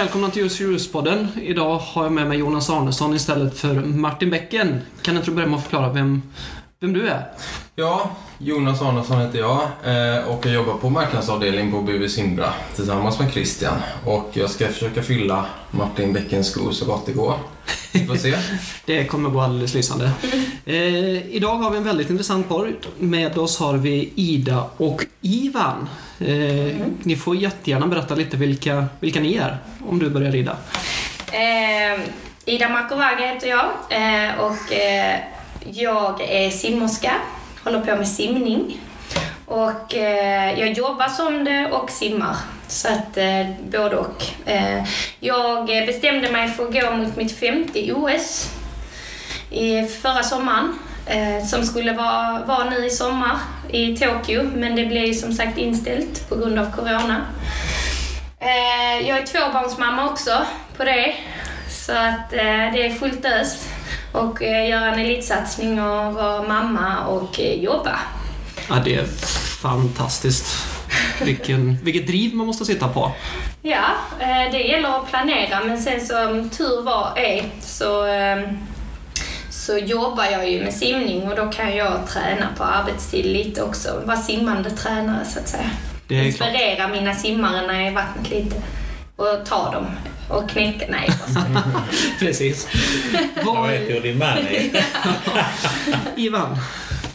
Välkomna till Just Use-podden. Idag har jag med mig Jonas Arnesson istället för Martin Bäcken. Kan inte du börja med att förklara vem, vem du är? Ja, Jonas Arnesson heter jag eh, och jag jobbar på marknadsavdelning på BB Simbra tillsammans med Christian. Och jag ska försöka fylla Martin Bäckens skor så gott det går. Vi får se. Det kommer gå alldeles lysande. Eh, idag har vi en väldigt intressant podd. Med oss har vi Ida och Ivan. Eh, Ni får jättegärna berätta lite vilka, vilka ni är. Om du börjar Ida. Eh, Ida Makovaga heter jag eh, och eh, jag är simmerska, håller på med simning. Och eh, jag jobbar som det och simmar. Så att eh, både och. Jag bestämde mig för att gå mot mitt femte OS i förra sommaren. Som skulle vara, vara nu i sommar i Tokyo, men det blev som sagt inställt på grund av Corona. Eh, jag är tvåbarnsmamma också på det. Så att eh, det är fullt ös. Och eh, göra en elitsatsning och vara mamma och eh, jobba. Ja, det är fantastiskt. Vilken, vilket driv man måste sitta på. Ja, eh, det gäller att planera men sen som tur var är så, eh, så jobbar jag ju med simning och då kan jag träna på arbetstid lite också. Vara simmande tränare så att säga. Det är klart. Inspirera mina simmare när jag är i vattnet lite. Och ta dem och knäcka. Nej, jag. Precis. Jag Vad, vet hur din man är. Ivan,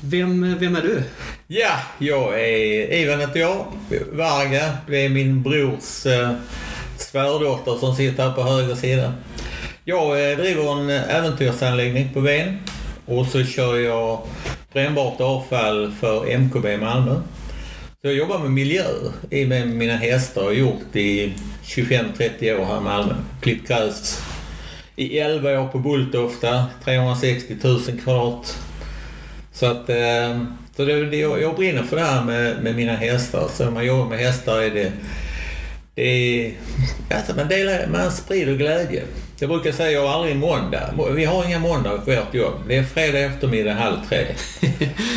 vem, vem är du? Ja, jag är Ivan heter jag. Varga, det är min brors eh, svärdotter som sitter här på höger sida. Jag eh, driver en eh, äventyrsanläggning på Ven och så kör jag brännbart avfall för MKB i Malmö. Så jag jobbar med miljö i med mina hästar och har gjort i 25-30 år här i Malmö. Klippt gräs i 11 år på Bulltofta, 360 000 kvadrat. Så att eh, så det, det, jag, jag brinner för det här med, med mina hästar. Så när man jobbar med hästar är det... det är, alltså man, delar, man sprider glädje. Jag brukar säga jag har aldrig måndag. Vi har inga måndagar på vårt jobb. Det är fredag eftermiddag halv tre.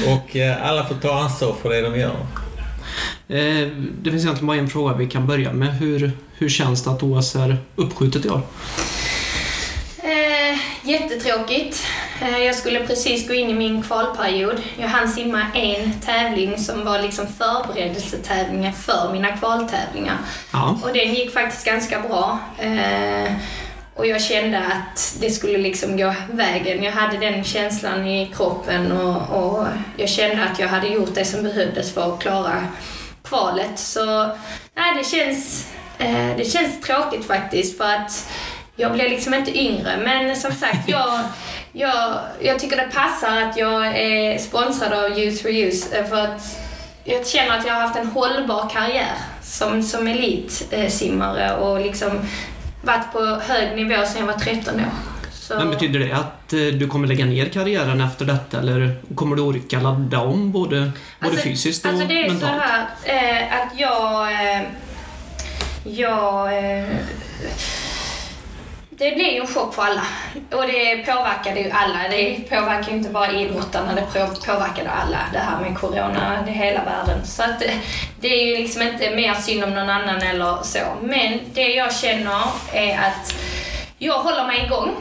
Och eh, alla får ta ansvar för det de gör. Eh, det finns egentligen bara en fråga vi kan börja med. Hur, hur känns det att OS är uppskjutet i år? Eh, jättetråkigt. Eh, jag skulle precis gå in i min kvalperiod. Jag hann simma en tävling som var liksom förberedelsetävlingar för mina kvaltävlingar. Ja. Och den gick faktiskt ganska bra. Eh, och jag kände att det skulle liksom gå vägen. Jag hade den känslan i kroppen och, och jag kände att jag hade gjort det som behövdes för att klara kvalet. Så nej, det, känns, eh, det känns tråkigt faktiskt för att jag blir liksom inte yngre. Men som sagt, jag, jag, jag tycker det passar att jag är sponsrad av Youth for Use eh, för att jag känner att jag har haft en hållbar karriär som, som elitsimmare och liksom varit på hög nivå sedan jag var 13 år. Så, Men betyder det att eh, du kommer lägga ner karriären efter detta eller kommer du orka ladda om både, både Alltså- fysiskt och Alltså det är så mentalt? här eh, att jag... Eh, jag... Eh, det blev ju en chock för alla. Och det påverkade ju alla. Det påverkade ju inte bara idrottarna, det påverkade alla. Det här med corona, det hela världen. Så att eh, det är ju liksom inte mer synd om någon annan eller så. Men det jag känner är att jag håller mig igång.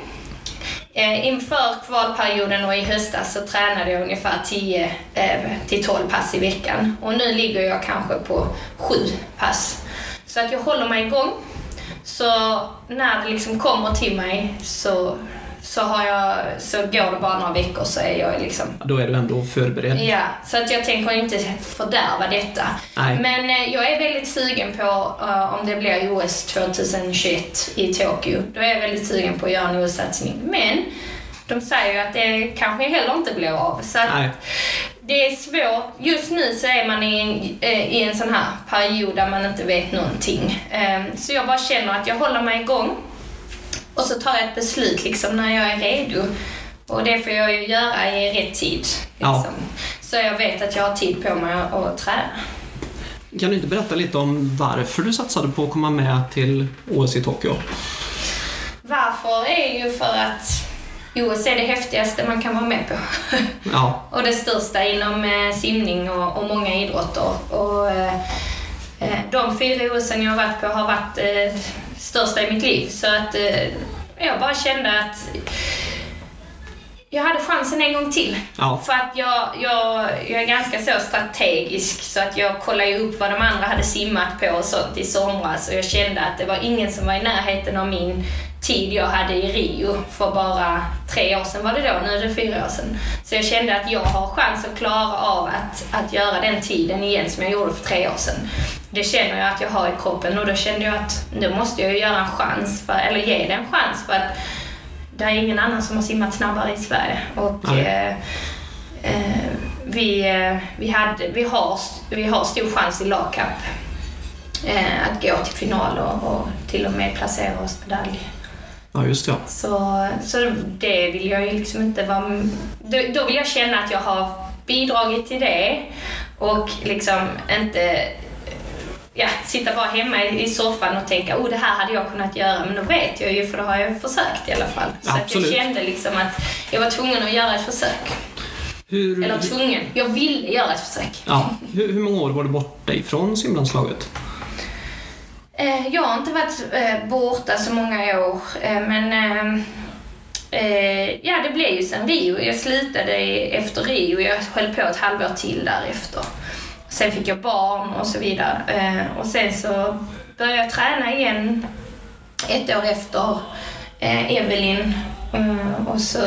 Eh, inför kvalperioden och i höstas så tränade jag ungefär 10 eh, till 12 pass i veckan. Och nu ligger jag kanske på 7 pass. Så att jag håller mig igång. Så när det liksom kommer till mig så, så, har jag, så går det bara några veckor så är jag liksom Då är du ändå förberedd. Ja, så att jag tänker inte fördärva detta. Nej. Men eh, jag är väldigt sugen på eh, om det blir OS 2021 i Tokyo. Då är jag väldigt sugen på att göra en OS-satsning. Men de säger ju att det kanske heller inte blir av. Så att Nej. Det är svårt. Just nu så är man i en, eh, i en sån här period där man inte vet någonting. Eh, Så jag bara känner att jag håller mig igång. Och så tar jag ett beslut liksom när jag är redo. Och det får jag ju göra i rätt tid. Ja. Liksom. Så jag vet att jag har tid på mig att, att träna. Kan du inte berätta lite om varför du satsade på att komma med till OS i Tokyo? Varför är ju för att OS är det häftigaste man kan vara med på. Ja, och det största inom eh, simning och, och många idrotter. Och, eh, eh, de fyra OSen jag har varit på har varit eh, största i mitt liv. Så att eh, jag bara kände att jag hade chansen en gång till. Ja. För att jag, jag, jag är ganska så strategisk så att jag kollade upp vad de andra hade simmat på och sånt i somras och jag kände att det var ingen som var i närheten av min tid jag hade i Rio för bara tre år sedan var det då, nu är det fyra år sedan. Så jag kände att jag har chans att klara av att, att göra den tiden igen som jag gjorde för tre år sedan. Det känner jag att jag har i kroppen och då kände jag att då måste jag göra en chans, för, eller ge det en chans för att det är ingen annan som har simmat snabbare i Sverige. Och, eh, eh, vi, eh, vi, hade, vi, har, vi har stor chans i lagcup eh, att gå till final och, och till och med placera oss medalj. Ja, just det. Så, så det vill jag ju liksom inte vara... Då, då vill jag känna att jag har bidragit till det och liksom inte ja, sitta bara hemma i soffan och tänka oh det här hade jag kunnat göra men då vet jag ju för då har jag försökt i alla fall. Så att Absolut. jag kände liksom att jag var tvungen att göra ett försök. Hur, Eller tvungen, jag ville göra ett försök. ja, hur, hur många år var du borta ifrån simlandslaget? Eh, jag har inte varit eh, borta så många år, eh, men eh, eh, ja, det blev ju sen Rio. Jag slutade efter Rio. Jag höll på ett halvår till därefter. Sen fick jag barn och så vidare. Eh, och sen så började jag träna igen ett år efter eh, Evelyn. Eh, och så,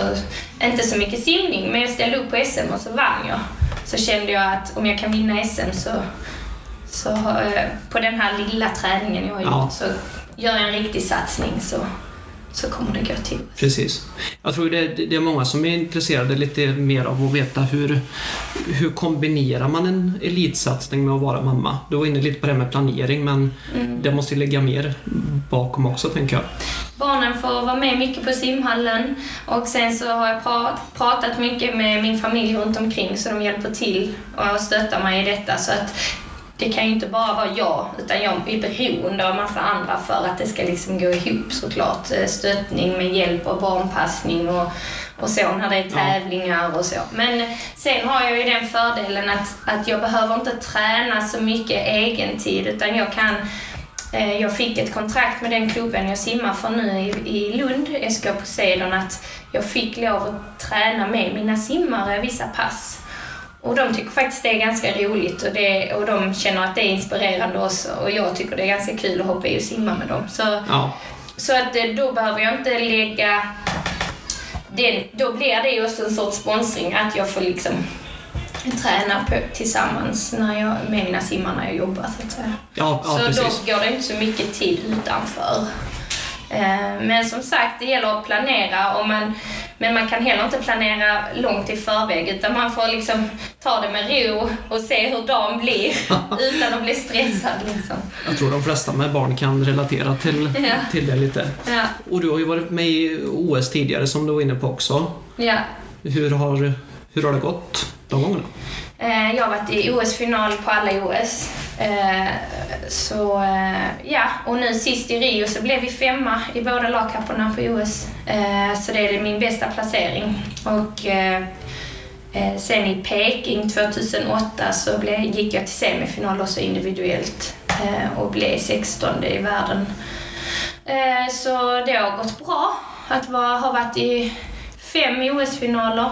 inte så mycket simning, men jag ställde upp på SM och så vann jag. Så kände jag att om jag kan vinna SM så så eh, på den här lilla träningen jag har Ja. gjort så gör jag en riktig satsning så, så kommer det gå till. Precis. Jag tror det, det är många som är intresserade lite mer av att veta hur, hur kombinerar man en elitsatsning med att vara mamma? Du var inne lite på det här med planering men Mm. det måste ju ligga mer bakom också tänker jag. Barnen får vara med mycket på simhallen och sen så har jag pra- pratat mycket med min familj runt omkring så de hjälper till och stöttar mig i detta så att det kan ju inte bara vara jag utan jag är beroende av massa andra för att det ska liksom gå ihop såklart. Eh, Stöttning med hjälp och barnpassning och, och så när det är tävlingar och så. Men sen har jag ju den fördelen att, att jag behöver inte träna så mycket egen tid utan jag kan Eh, Jag fick ett kontrakt med den klubben jag simmar för nu i, i Lund, SK Poseidon, att jag fick lov att träna med mina simmare vissa pass. Och de tycker faktiskt det är ganska roligt och, det, och de känner att det är inspirerande också. Och jag tycker det är ganska kul att hoppa i och simma med dem. Så, Ja, så att eh, då behöver jag inte lägga... Det, då blir det också en sorts sponsring, att jag får liksom träna på, tillsammans när jag, med mina simmare när jag jobbar så att säga. ja, ja Så precis. då går det inte så mycket tid utanför. Eh, Men som sagt, det gäller att planera. Och man, men man kan heller inte planera långt i förväg utan man får liksom ta det med ro och se hur dagen blir utan att bli stressad. Liksom. Jag tror de flesta med barn kan relatera till, Ja. till det lite. Ja, Och du har ju varit med i OS tidigare som du var inne på också. ja. Hur har, hur har det gått de gångerna? Eh, Jag har varit i OS-final på alla OS. Eh, Så eh, ja, och nu sist i Rio så blev vi femma i båda lagkapporna på OS. Eh, Så det är min bästa placering. Och eh, eh sen i Peking 2008 så blev, gick jag till semifinal också individuellt eh, och blev 16 i världen. Eh, så det har gått bra att vara, ha varit i fem OS-finaler.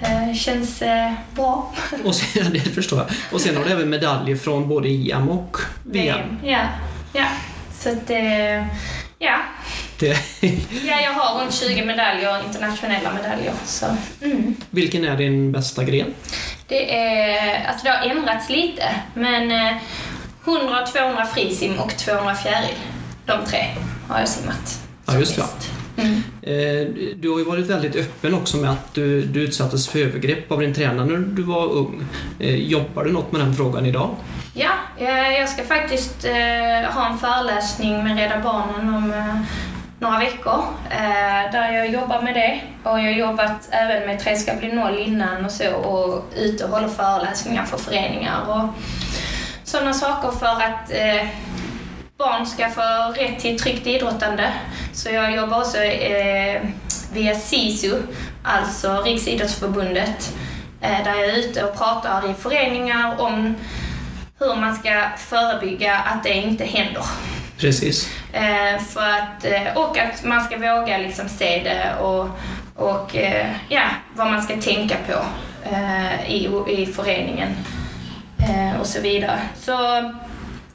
Eh, Känns eh, bra. Och sen, det förstår jag. Och sen har du även medaljer från både EM och VM. Ja, ja. Så att eh, ja. Det, ja, jag har runt 20 medaljer, internationella medaljer. Så, mm. vilken är din bästa gren? Det, är, alltså det har ändrats lite, men eh, 100, 200 frisim och 200 fjäril. De tre har jag simmat. Ja, just det. bäst. Mm. Eh, du har ju varit väldigt öppen också med att du, du utsattes för övergrepp av din tränare när du var ung. Eh, jobbar du något med den frågan idag? Ja, eh, jag ska faktiskt ha en föreläsning med Rädda Barnen om några veckor där jag jobbar med det. Och jag har jobbat även med Tre ska bli noll innan och så och ute och håller föreläsningar för föreningar och sådana saker för att barn ska få rätt till tryggt idrottande. Så jag jobbar också eh, via SISU, alltså Riksidrottsförbundet, eh, där jag är ute och pratar i föreningar om hur man ska förebygga att det inte händer. Precis. Eh, för att, eh, och att man ska våga liksom se det och, och eh, ja, vad man ska tänka på eh, i, i föreningen och så vidare. Så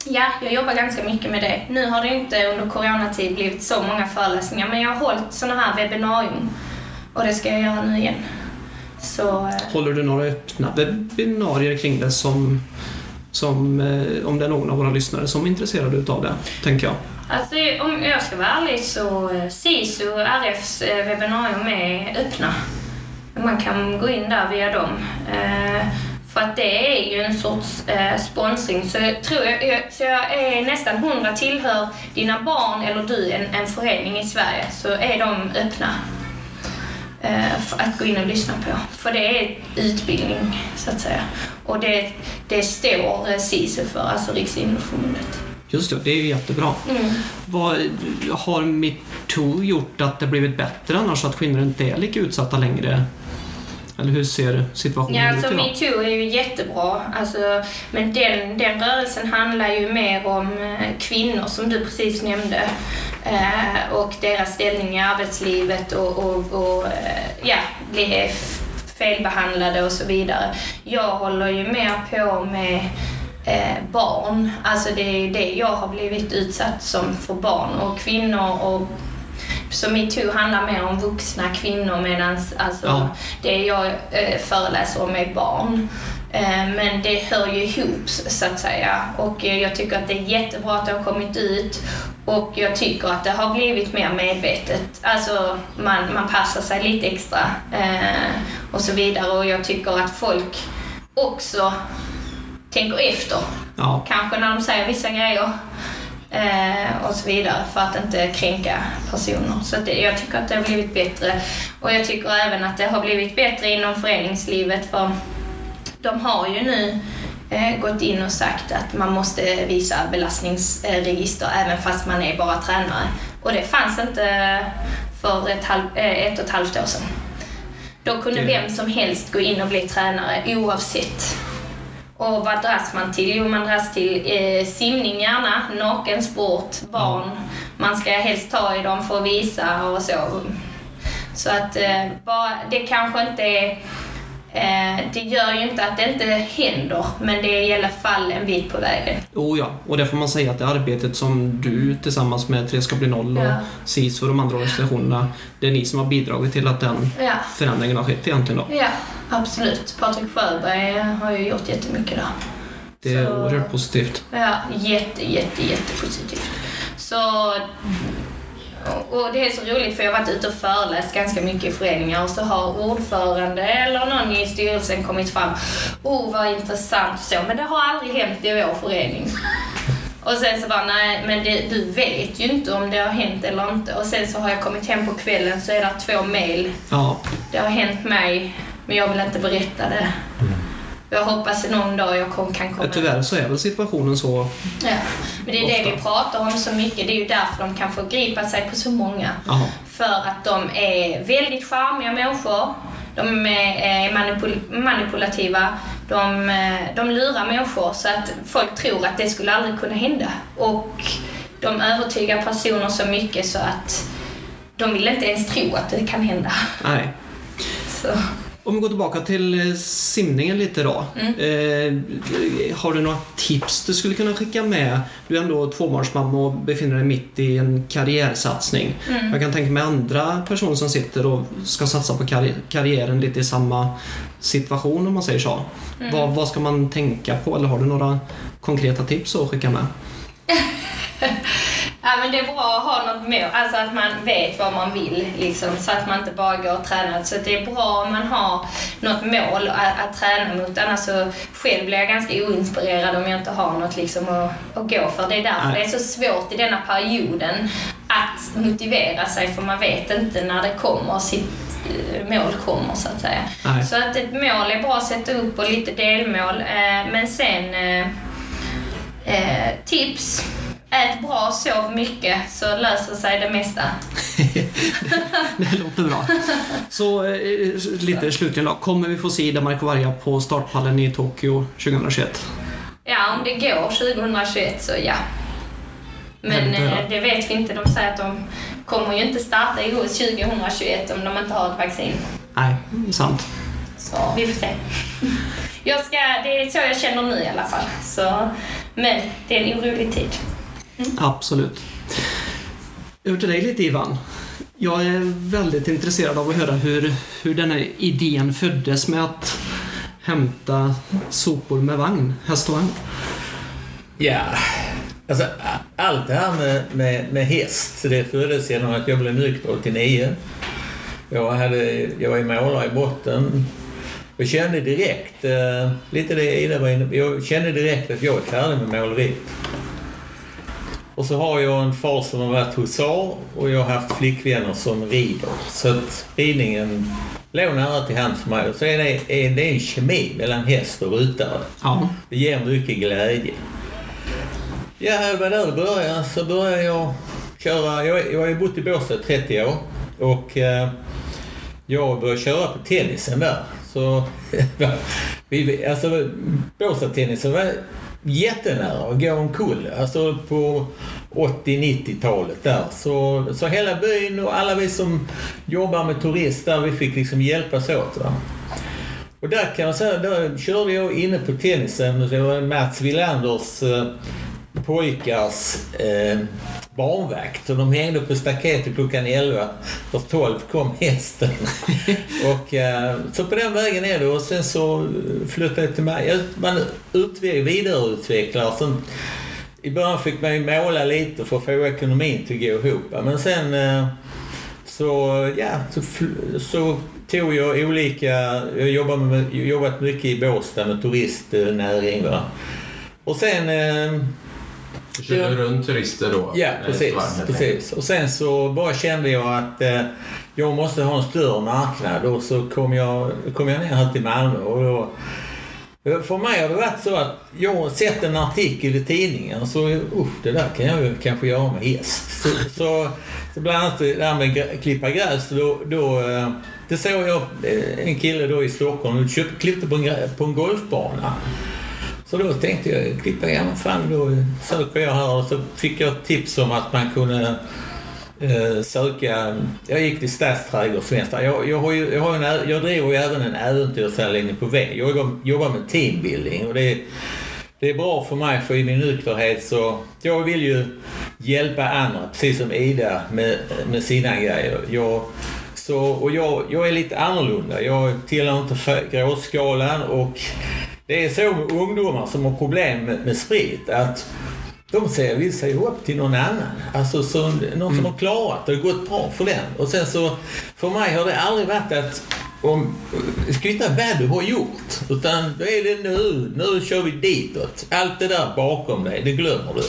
ja, jag jobbar ganska mycket med det. Nu har det inte under coronatid blivit så många föreläsningar men jag har hållit sådana här webbinarium och det ska jag göra nu igen. Så, eh, Håller du några öppna webbinarier kring det som, som eh, om det är någon av våra lyssnare som är intresserade utav det, tänker jag. Alltså, om jag ska vara ärlig så eh, SISU och RFs webbinarium är öppna. Man kan gå in där via dem. För att det är ju en sorts eh, sponsring. Så jag, tror jag, så jag är nästan hundra tillhör dina barn eller du en, en förening i Sverige så är de öppna eh, för att gå in och lyssna på. För det är utbildning så att säga. Och det, det står eh, SISU för, alltså Riksidrottsförbundet. Just det, det är ju jättebra. Mm. Vad, har metoo gjort att det blivit bättre annars, att kvinnor inte är lika utsatta längre? Eller hur ser situationen Ja, ut alltså idag? metoo är ju jättebra. Alltså, men den, den rörelsen handlar ju mer om eh, kvinnor som du precis nämnde. Eh, och deras ställning i arbetslivet och, och, och eh, ja, bli felbehandlade och så vidare. Jag håller ju mer på med eh, barn. Alltså det är det jag har blivit utsatt som för barn och kvinnor och så metoo handlar mer om vuxna kvinnor medan alltså, Ja. det jag eh, föreläser om är barn. Eh, men det hör ju ihop så att säga. Och eh, jag tycker att det är jättebra att det har kommit ut. Och jag tycker att det har blivit mer medvetet. Alltså man, man passar sig lite extra eh, och så vidare. Och jag tycker att folk också tänker efter. Ja, Kanske när de säger vissa grejer. Eh, och så vidare för att inte kränka personer. Så det, jag tycker att det har blivit bättre. Och jag tycker även att det har blivit bättre inom föreningslivet för de har ju nu eh, gått in och sagt att man måste visa belastningsregister även fast man är bara tränare. Och det fanns inte för ett, halv, eh, ett och ett halvt år sedan. Då kunde vem som helst gå in och bli tränare oavsett. Och vad dras man till? Jo, man dras till eh, simning gärna, nakensport, barn. Man ska helst ta i dem för att visa och så. Så att eh, bara, det kanske inte är... Eh, det gör ju inte att det inte händer, men det är i alla fall en bit på vägen. oh ja. Och det får man säga att det arbetet som du tillsammans med Tre ska bli noll och Ja. SIS och de andra organisationerna, det är ni som har bidragit till att den Ja, förändringen har skett egentligen då. ja absolut. Patrik Sjöberg har ju gjort jättemycket där. Det är Så- oerhört positivt. Ja, jätte, jätte, jättepositivt. Så... Och det är så roligt för jag har varit ute och föreläst ganska mycket i föreningar och så har ordförande eller någon i styrelsen kommit fram. Oh, vad intressant så. Men det har aldrig hänt i vår förening. Och sen så bara, nej, men det, du vet ju inte om det har hänt eller inte. Och sen så har jag kommit hem på kvällen så är det två mail. Ja, Det har hänt mig, men jag vill inte berätta det. Jag hoppas någon dag jag kan komma tyvärr så är väl situationen så. Ja, men det är det Ofta. vi pratar om så mycket. Det är ju därför de kan förgripa sig på så många. Ja, För att de är väldigt charmiga människor. De är manipul- manipulativa. De, eh, de lurar människor så att folk tror att det skulle aldrig kunna hända. Och de övertygar personer så mycket så att de vill inte ens tro att det kan hända. nej. Så. Om vi går tillbaka till eh, simningen lite då. Mm. Eh, har du några tips du skulle kunna skicka med? Du är ändå tvåbarnsmamma och befinner dig mitt i en karriärsatsning. Mm. Jag kan tänka mig andra personer som sitter och ska satsa på karri- karriären lite i samma situation om man säger så. Mm. Vad, vad ska man tänka på eller har du några konkreta tips att skicka med? Ja, men det är bra att ha något mål, alltså att man vet vad man vill liksom, så att man inte bara går och tränar. Så det är bra om man har något mål att, att träna mot. Annars så själv blir jag ganska oinspirerad om jag inte har något liksom att, att gå för. Det är därför Nej. det är så svårt i denna perioden att motivera sig för man vet inte när det kommer, sitt eh, mål kommer så att säga. Nej. Så att ett mål är bra att sätta upp och lite delmål. Eh, men sen eh, tips. Ät bra, sov mycket så löser sig det mesta. Det låter bra. Så eh, lite slutligen då. Kommer vi få se Ida Markovarja på startpallen i Tokyo 2021? Ja, om det går 2021 så ja. Men eh, det vet vi inte. De säger att de kommer ju inte starta i OS 2021 om de inte har ett vaccin. Nej, sant. Så vi får se. Jag ska, det är så jag känner nu i alla fall. Så, men det är en orolig tid. Absolut. Över till dig lite Ivan. Jag är väldigt intresserad av att höra hur, hur den här idén föddes med att hämta sopor med vagn, häst och vagn. Ja, alltså a- allt det här med, med, med häst, det föddes genom att jag blev nykter 89. Jag, hade, jag var målare i botten. Jag kände direkt, eh, lite det Ida var inne på, jag kände direkt att jag är färdig med måleriet. Och så har jag en far som har varit hussar och jag har haft flickvänner som rider. Så att ridningen låg nära till hands för mig. Och så är det, är det en kemi mellan häst och ryttare. Ja. Det ger mycket glädje. Ja, det var där det började. Så började jag köra. Jag, jag har ju bott i Båstad i 30 år och eh, jag började köra på tennisen där. Så vi, alltså Båstad-tennisen var jättenära att gå omkull. Alltså på 80-90-talet där. Så, så hela byn och alla vi som jobbar med turist där, vi fick liksom hjälpas åt. Va? Och där kan jag säga, då körde jag inne på tennisen. Det var Mats Willanders eh, pojkars eh, barnvakt. Och de hängde på staketet klockan 11. För 12 kom hästen. och, eh, så på den vägen är det. Och sen så flyttade jag till mig. Man utve- vidareutvecklar. Sen, I början fick man ju måla lite för att få ekonomin till att gå ihop. Men sen eh, så, ja, så, så tog jag olika... Jag med, jobbat mycket i Båstad med turistnäring. Va? Och sen... Eh, körde runt turister då? Ja, precis. precis. Och sen så bara kände jag att eh, jag måste ha en större marknad och så kom jag, kom jag ner här till Malmö. Och då, för mig har det varit så att jag har sett en artikel i tidningen så usch, det där kan jag ju kanske göra med häst. Så, så, så bland annat det där med grä- klippa gräs, då, då eh, det såg jag eh, en kille då i Stockholm och köpte, klippte på en, på en golfbana. Så då tänkte jag, klippa, ja men fan då söker jag här och så fick jag tips om att man kunde eh, söka, jag gick till Stadsträdgårdsmästare. Jag, jag, har ju, jag, har en, jag driver ju även en äventyrsanläggning på V. Jag jobbar, med teambuilding och det är, det är bra för mig för i min nykterhet så jag vill ju hjälpa andra precis som Ida med, med sina grejer. Jag, så, och jag, jag är lite annorlunda. Jag tillhör inte gråskalan och det är så med ungdomar som har problem med, med sprit att de säger, vill säga upp till någon annan. Alltså så, någon som har klarat det och gått bra för den. Och sen så, för mig har det aldrig varit att om, inte vad du har gjort. Utan då är det nu, nu kör vi ditåt. Allt det där bakom dig, det glömmer du.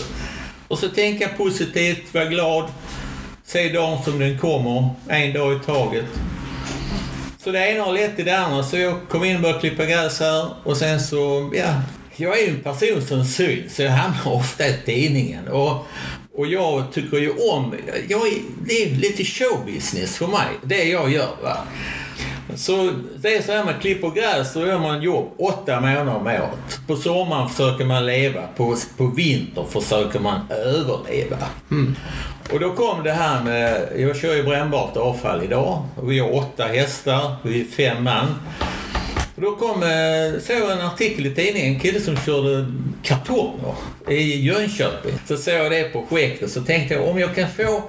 Och så tänka positivt, vara glad, se dagen som den kommer, en dag i taget. Så det ena har lett till det andra. Så jag kom in och började klippa gräs här och sen så, ja. Jag är ju en person som syns, så jag hamnar ofta i tidningen. Och, och jag tycker ju om, jag är, det är lite showbusiness för mig, det jag gör. Va? Så det är så här med klipper gräs, då gör man jobb åtta månader om året. På sommaren försöker man leva, på, på vintern försöker man överleva. Mm. Och då kom det här med, jag kör ju brännbart avfall idag. Och vi har åtta hästar, vi är fem man. Och då kom, eh, såg jag en artikel i tidningen, en kille som körde kartonger i Jönköping. Så såg jag det projektet så tänkte jag om jag kan få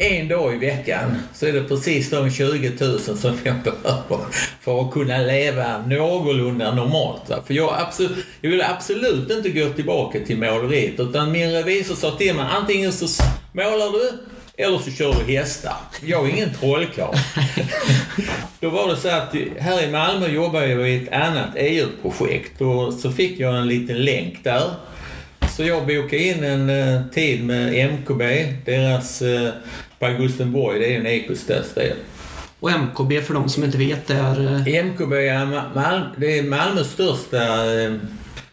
en dag i veckan så är det precis de 20 000 som jag behöver för att kunna leva någorlunda normalt. För jag, absolut, jag vill absolut inte gå tillbaka till måleriet utan min revisor sa till mig antingen så målar du eller så kör du hästar. Jag är ingen trollkarl. Då var det så att här i Malmö jobbar jag i ett annat EU-projekt och så fick jag en liten länk där. Så jag bokade in en eh, tid med MKB, deras eh, på Augustenborg, det är en ekostadsdel. Och MKB för de som inte vet det är... eh, MKB är, Ma- Mal- det är Malmös största eh,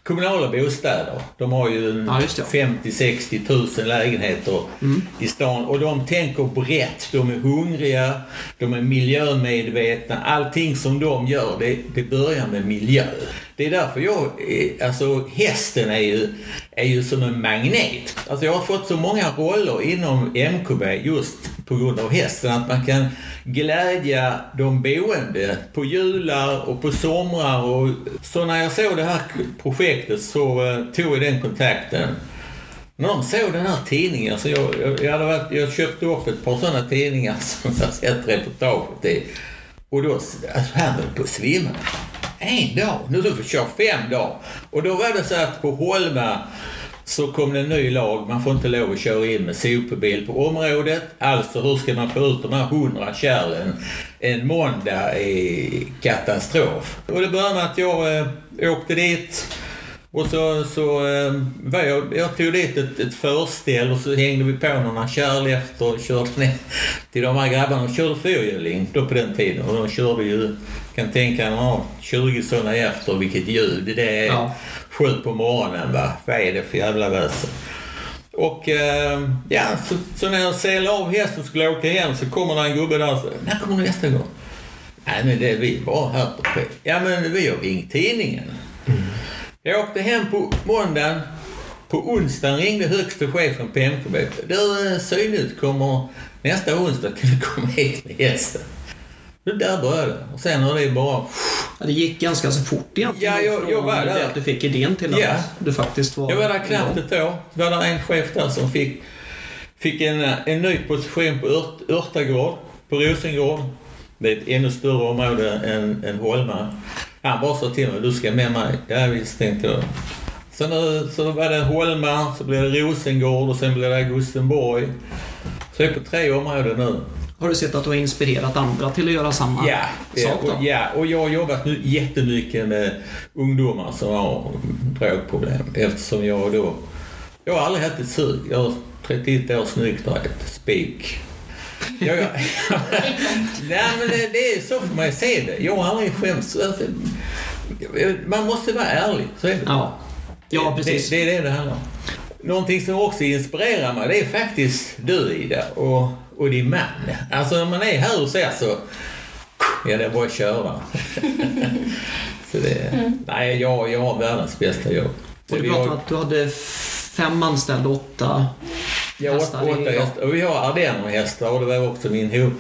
kommunala bostäder. De har ju Ja, just det. 50-60 tusen lägenheter i stan och de tänker brett. De är hungriga, de är miljömedvetna. Allting som de gör, det, det börjar med miljö. Det är därför jag, alltså hästen är ju är ju som en magnet. Alltså jag har fått så många roller inom MKB just på grund av hästen att man kan glädja de boende på jular och på somrar. Och så när jag såg det här projektet så eh, tog jag den kontakten. När de såg den här tidningen, så jag, jag, jag, hade varit, jag köpte upp ett par sådana tidningar som jag sett reportaget i. Och då, alltså han höll på att svimma. En dag, nu får vi köra fem dagar. Och då var det så att på Holma så kom det en ny lag. Man får inte lov att köra in med sopbil på området. Alltså hur ska man få ut de här hundra kärlen en måndag i katastrof. Och det började med att jag eh, åkte dit. Och så, så eh, var jag, jag tog dit ett, ett förställ och så hängde vi på några kärl efter och körde ner till de här grabbarna. De körde fyrhjuling då på den tiden och de körde ju, kan tänka mig, 20 sådana efter vilket ljud det är. Ja. Sju på morgonen va. Vad är det för jävla väsen? Och eh, ja, så, så när jag selade av hästen och skulle åka hem så kommer det en gubbe där och säger När kommer du nästa gång? Nej men det är vi bara här på P. Ja men vi har ringt tidningen. Jag åkte hem på måndagen. På onsdagen ringde högste chefen på MKB. Du, eh, Synut kommer nästa onsdag kan du komma hit med hästen. Det där började det. Och sen har det bara... Ja, det gick ganska så fort egentligen. Ja, jag- jag var det där. att du fick idén till att du faktiskt var Jag var där knappt ett år. Det var där en chef där som fick, fick en, en ny position på Ört, Örtagård, på Rosengård. Det är ett ännu större område än, än Holma. Han bara sa till mig, du ska med mig. Ja visst, tänkte jag. Så, nu, så var det Holma, så blev det Rosengård och sen blev det Augustenborg. Så jag är på tre områden nu. Har du sett att du har inspirerat andra till att göra samma Ja, sak då? ja, och jag har jobbat nu jättemycket med ungdomar som har drogproblem eftersom jag då... Jag har aldrig haft ett sug. Jag har 31 års nykterhet. Spik. Jag, jag, nej men det, det är så får man ju se det. Jag har aldrig skämts. Man måste vara ärlig, så är det. Ja, ja precis. Det, det är det det handlar om. Någonting som också inspirerar mig, det är faktiskt du Ida och, och din man. Alltså när man är här hos er så... Ja, det är bara att köra. så det, Nej, jag, jag har världens bästa jobb. Så och du pratade om att du hade fem anställda, åtta Ja, åtta, hästar i- åtta hästar. Och vi har ardennerhästar och det var också min hop.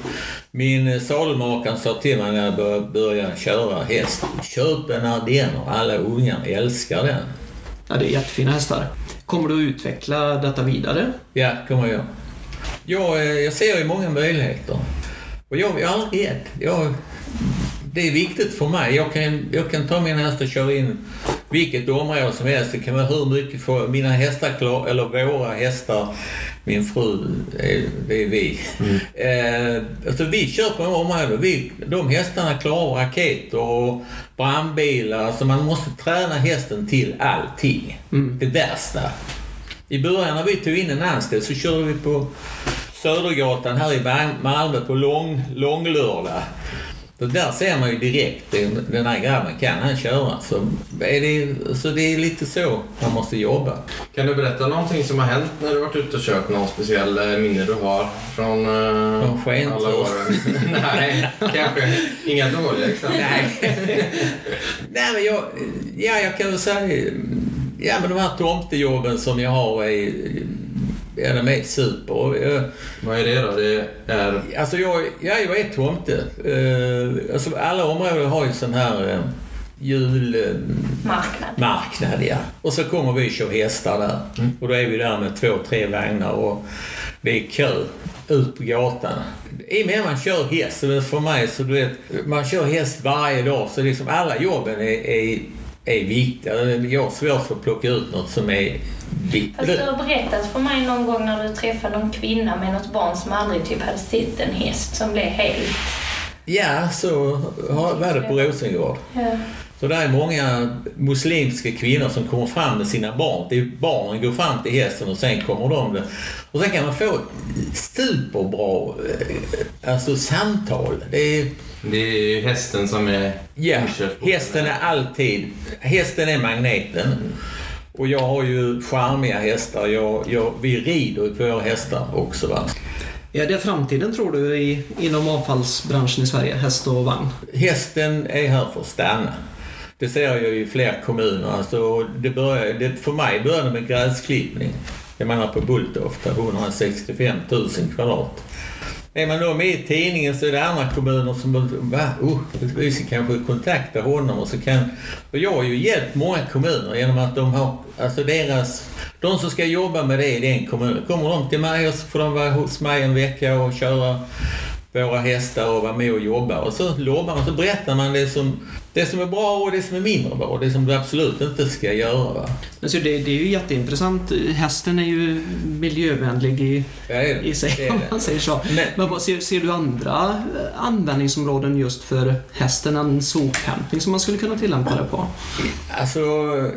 Min eh, salumakare sa till mig när jag började, började köra häst. Köp en ardenner. Alla ungar älskar den. Ja, det är jättefina hästar. Kommer du att utveckla detta vidare? Ja, kommer jag. Jag, eh, jag ser ju många möjligheter. Och jag, jag är aldrig rädd. Jag, det är viktigt för mig. Jag kan, jag kan ta mina hästar och köra in vilket område som helst. Det kan vara hur mycket för mina hästar klar, eller våra hästar. Min fru, är, det är vi. Eh, alltså vi kör på områden. Vi, de hästarna klarar raketer och brandbilar. Alltså man måste träna hästen till allting. Det värsta. I början när vi tog in en anställd så körde vi på Södergatan här i Mal- Malmö på lång, långlördag. Så där ser man ju direkt, den, här grabben kan han köra. Så, är det, så det är lite så man måste jobba. Kan du berätta någonting som har hänt när du varit ute och kört? Någon speciell eh, minne du har från uh, Från alla åren? Nej, kanske inga dåliga exempel. Nej. Nej men jag, ja jag kan väl säga, ja men de här tomtejobben som jag har är, ja de är super. Jag, Vad är det då? Det är... Alltså jag, ja, jag är tomte. Uh, alltså alla områden har ju sån här uh, julmarknad. Marknad. ja. Och så kommer vi och kör hästar där. Och då är vi där med två, tre vagnar och det är kö ut på gatan. I och med att man kör häst, för mig så du vet, man kör häst varje dag så liksom alla jobben är, är, är viktiga. Jag har svårt för att plocka ut något som är viktigt. Fast du har berättat för mig någon gång när du träffade någon kvinna med något barn som aldrig typ hade sett en häst som blev helt... Ja, så var det på Rosengård. Ja. Så det är många muslimska kvinnor som kommer fram med sina barn. Det är barnen går fram till hästen och sen kommer de. Och sen kan man få superbra eh, alltså, samtal. Det är, Det är ju hästen som är ja, hästen är alltid... Hästen är magneten. Och jag har ju charmiga hästar. Jag, jag, vi rider på våra hästar också. Va? Är det framtiden tror du i, inom avfallsbranschen i Sverige? Häst och vagn? Hästen är här för att stanna. Det ser jag ju i fler kommuner. Alltså, det började, det, för mig började det med gräsklippning. Jag menar på Bulltofta, 165 000 kvadrat. Är man då med i tidningen så är det andra kommuner som va? Uh, vi ska kanske kontakta honom och så kan... Och jag har ju hjälpt många kommuner genom att de har, alltså deras, de som ska jobba med det i den kommunen, kommer de till mig och så får de vara hos mig en vecka och köra våra hästar och vara med och jobba. Och så lobbar man, så berättar man det som, det som är bra och det som är mindre bra. Det som du absolut inte ska göra. Va? Alltså det, det är ju jätteintressant. Hästen är ju miljövänlig i, det det. i sig, om man säger så. Men, Men vad, ser, ser du andra användningsområden just för hästen än sophämtning som man skulle kunna tillämpa det på? Alltså,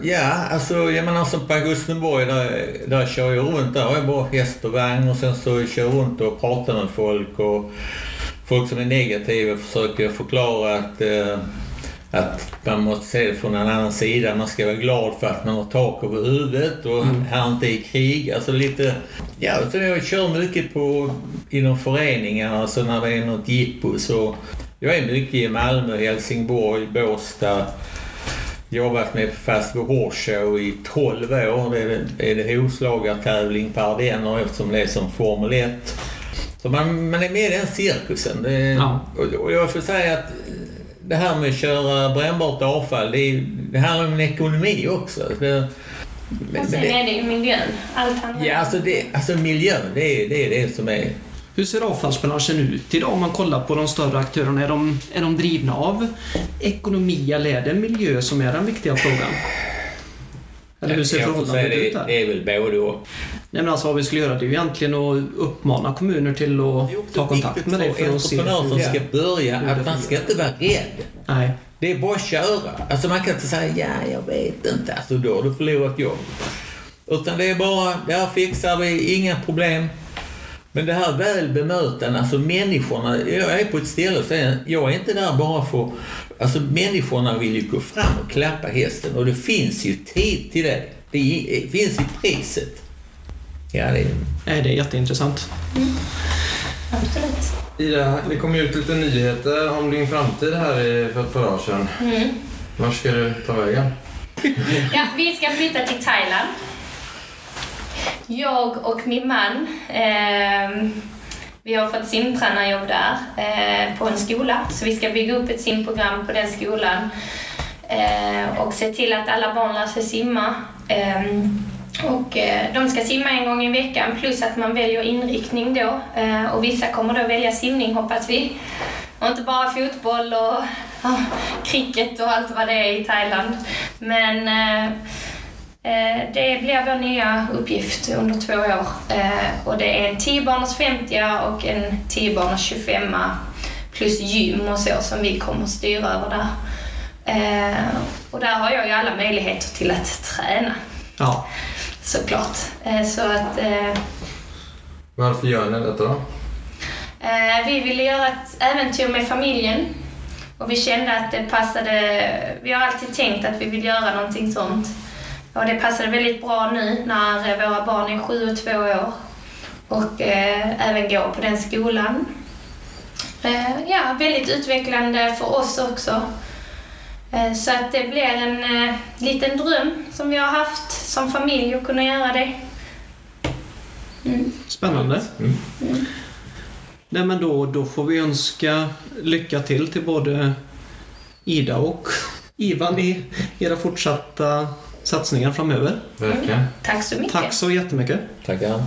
ja, alltså jag menar som på Augustenborg, där, där kör jag runt. Där har jag bara häst och vagn och sen så kör jag runt och pratar med folk och folk som är negativa försöker förklara att, eh, att man måste se det från en annan sida. Man ska vara glad för att man har tak över huvudet och här inte är krig. Alltså lite, ja, så jag kör mycket på inom föreningarna, alltså när det är något jippo så jag är mycket i Malmö, Helsingborg, Båstad jobbat med Fast the Horse i 12 år. Det är det, är det hovslagartävling på Ardenner eftersom det är som Formel 1. Så man, man är med i den cirkusen. Det, Ja. och, och jag får säga att det här med att köra brännbart avfall, det, är, det handlar om en ekonomi också. Det, men, Och sen det, är det ju miljön. Allt handlar ja, alltså, det, alltså miljön, det är, det är det som är... Hur ser avfallsbranschen ut idag om man kollar på de större aktörerna? Är de, är de drivna av ekonomi eller är det miljö som är den viktiga frågan? Eller hur ser förhållandet säga ut det, där? det är väl både och. Nej, men alltså vad vi skulle göra det är ju egentligen att uppmana kommuner till att ta kontakt med dig för att se entreprenör som hur ska börja, hur att man ska inte vara rädd. Nej. Det är bara att köra. Alltså man kan inte säga ja, jag vet inte. Alltså då har du förlorat jobb. Utan det är bara, det här fixar vi, inga problem. Men det här väl bemötande, alltså människorna. Jag är på ett ställe och säger, jag är inte där bara för... Alltså människorna vill ju gå fram och klappa hästen och det finns ju tid till det. Det finns i priset. Ja, det är... Det är jätteintressant. Absolut. Ida, det kom ju ut lite nyheter om din framtid här i- för ett par år sedan. Mm. Var ska du ta vägen? Ja, vi ska flytta till Thailand. Jag och min man, eh, vi har fått simtränarjobb där eh, på en skola. Så vi ska bygga upp ett simprogram på den skolan eh, och se till att alla barn lär sig simma. Ehm, och eh, de ska simma en gång i veckan plus att man väljer inriktning då. Eh, och vissa kommer då välja simning hoppas vi. Och inte bara fotboll och ja, cricket och allt vad det är i Thailand. Men eh, det blir vår nya uppgift under två år. Eh, och det är en 10-barners 50 och en 10-barners 25 plus gym och så som vi kommer att styra över där. Eh, och där har jag ju alla möjligheter till att träna Ja. såklart. Eh, så att eh, Varför gör ni detta då? Eh, vi ville göra ett äventyr med familjen och vi kände att det passade. Vi har alltid tänkt att vi vill göra någonting sånt. Och det passade väldigt bra nu när eh, våra barn är sju och två år och eh, även går på den skolan. Eh, ja, väldigt utvecklande för oss också. Eh, så att det blir en eh, liten dröm som vi har haft som familj att kunna göra det. Mm. Spännande. Mm. Nej, men då, då får vi önska lycka till till både Ida och Ivan i era fortsatta satsningar framöver. Verkligen. Tack så mycket. Tack så jättemycket. Tackar.